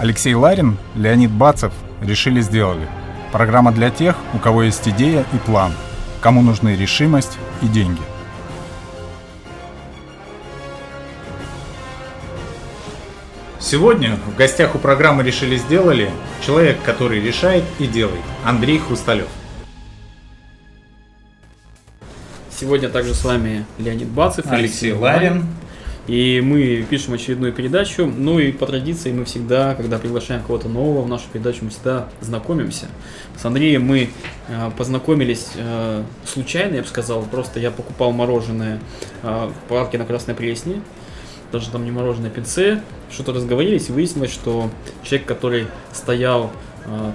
Алексей Ларин, Леонид Бацев решили сделали. Программа для тех, у кого есть идея и план, кому нужны решимость и деньги. Сегодня в гостях у программы «Решили сделали» человек, который решает и делает, Андрей Хрусталев. Сегодня также с вами Леонид Бацев, Алексей Ларин. И мы пишем очередную передачу. Ну и по традиции мы всегда, когда приглашаем кого-то нового в нашу передачу, мы всегда знакомимся. С Андреем мы э, познакомились э, случайно, я бы сказал. Просто я покупал мороженое э, в парке на Красной Пресне. Даже там не мороженое, а пицце. Что-то разговорились и выяснилось, что человек, который стоял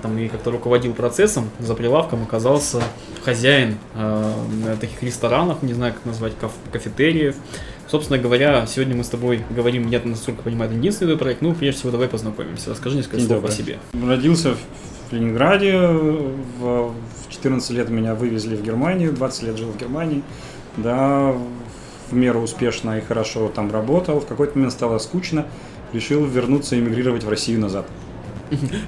там и как-то руководил процессом за прилавком, оказался хозяин э, таких ресторанов, не знаю как назвать, каф- кафетериев. Собственно говоря, сегодня мы с тобой говорим, я насколько понимаю, это единственный твой проект. Ну, прежде всего, давай познакомимся. Расскажи несколько слов Добрый. о себе. Родился в Ленинграде, в, в 14 лет меня вывезли в Германию, 20 лет жил в Германии, да, в меру успешно и хорошо там работал, в какой-то момент стало скучно, решил вернуться и эмигрировать в Россию назад.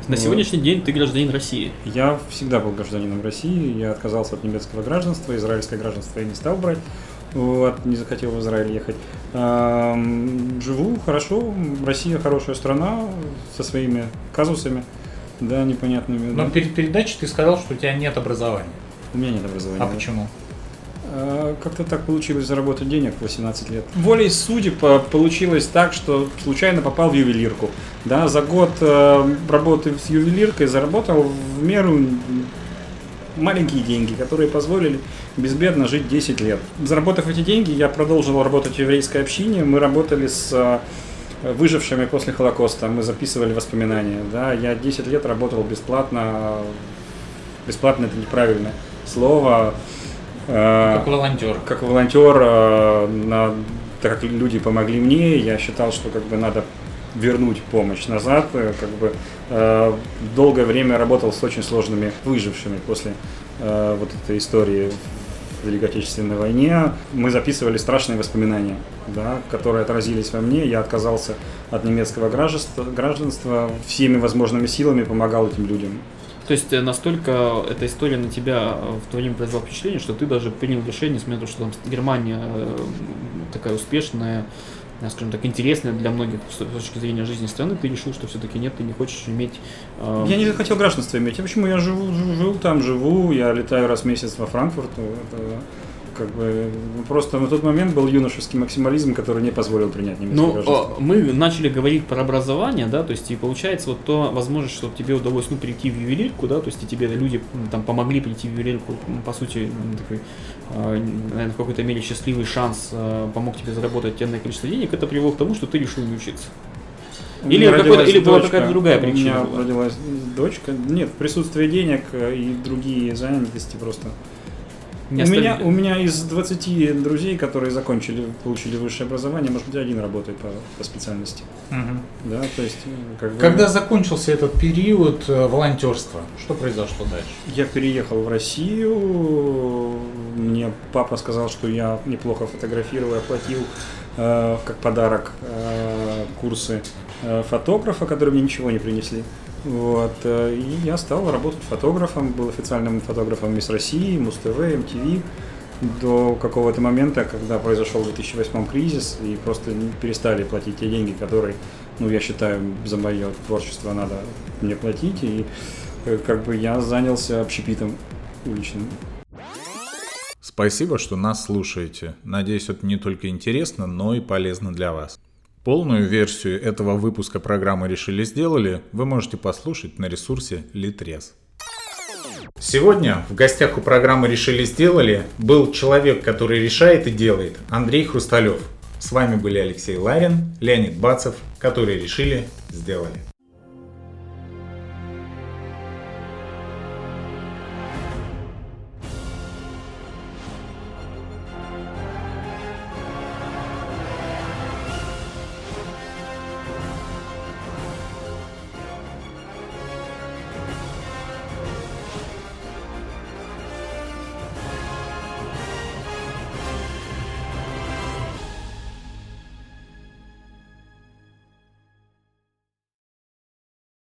На сегодняшний день ты гражданин России. Я всегда был гражданином России, я отказался от немецкого гражданства, израильское гражданство я не стал брать, вот, не захотел в Израиль ехать. Живу хорошо, Россия хорошая страна со своими казусами, да, непонятными. Но да. перед передачей ты сказал, что у тебя нет образования. У меня нет образования. А да. почему? А, Как-то так получилось заработать денег в 18 лет. Волей судеб а, получилось так, что случайно попал в ювелирку. Да, за год э, работы с ювелиркой заработал в меру маленькие деньги, которые позволили безбедно жить 10 лет. Заработав эти деньги, я продолжил работать в еврейской общине. Мы работали с э, выжившими после Холокоста, мы записывали воспоминания. Да, я 10 лет работал бесплатно. Бесплатно это неправильное слово. Э, Как волонтер. как волонтер, э, на, так как люди помогли мне, я считал, что как бы надо вернуть помощь назад. э, Как бы э, долгое время работал с очень сложными выжившими после э, вот этой истории в Великой Отечественной войне. Мы записывали страшные воспоминания, да, которые отразились во мне. Я отказался от немецкого гражданства, гражданства всеми возможными силами помогал этим людям. То есть э, настолько эта история на тебя э, в то время произвела впечатление, что ты даже принял решение, несмотря на то, что там Германия такая успешная, скажем так, интересная для многих с точки зрения жизни страны, ты решил, что все-таки нет, ты не хочешь иметь... э, Я не захотел гражданство иметь. Почему я живу, жил, жил там, живу, я летаю раз в месяц во Франкфурт. Это как бы просто на тот момент был юношеский максимализм, который не позволил принять немецкое Ну, гражданство. э, мы начали говорить про образование, да, то есть и получается вот то возможность, что тебе удалось, ну, перейти в ювелирку, да, то есть и тебе люди там помогли прийти в ювелирку, по сути, такой, э, наверное, в какой-то мере счастливый шанс э, помог тебе заработать энное количество денег, это привело к тому, что ты решил не учиться. У или родилась или была какая-то другая У причина меня была? родилась дочка. Нет, присутствие денег и другие занятости просто. Не у, меня, у меня из 20 друзей, которые закончили, получили высшее образование, может быть, один работает по, по специальности. Мгм. Да, то есть, э, как бы- Когда закончился этот период э, волонтерства, что произошло дальше? Я переехал в Россию. Мне папа сказал, что я неплохо фотографирую, оплатил э, как подарок э, курсы фотографа, которые мне ничего не принесли. Вот, э, и я стал работать фотографом, был официальным фотографом Мисс России, Муз-ТВ, МТВ до какого-то момента, когда произошел в 2008 кризис и просто перестали платить те деньги, которые, ну, я считаю, за мое творчество надо мне платить. И э, как бы я занялся общепитом уличным. Спасибо, что нас слушаете. Надеюсь, это не только интересно, но и полезно для вас. Полную версию этого выпуска программы «Решили сделали» вы можете послушать на ресурсе Литрес. Сегодня в гостях у программы «Решили сделали» был человек, который решает и делает, Андрей Хрусталев. С вами были Алексей Ларин, Леонид Бацев, которые решили, сделали.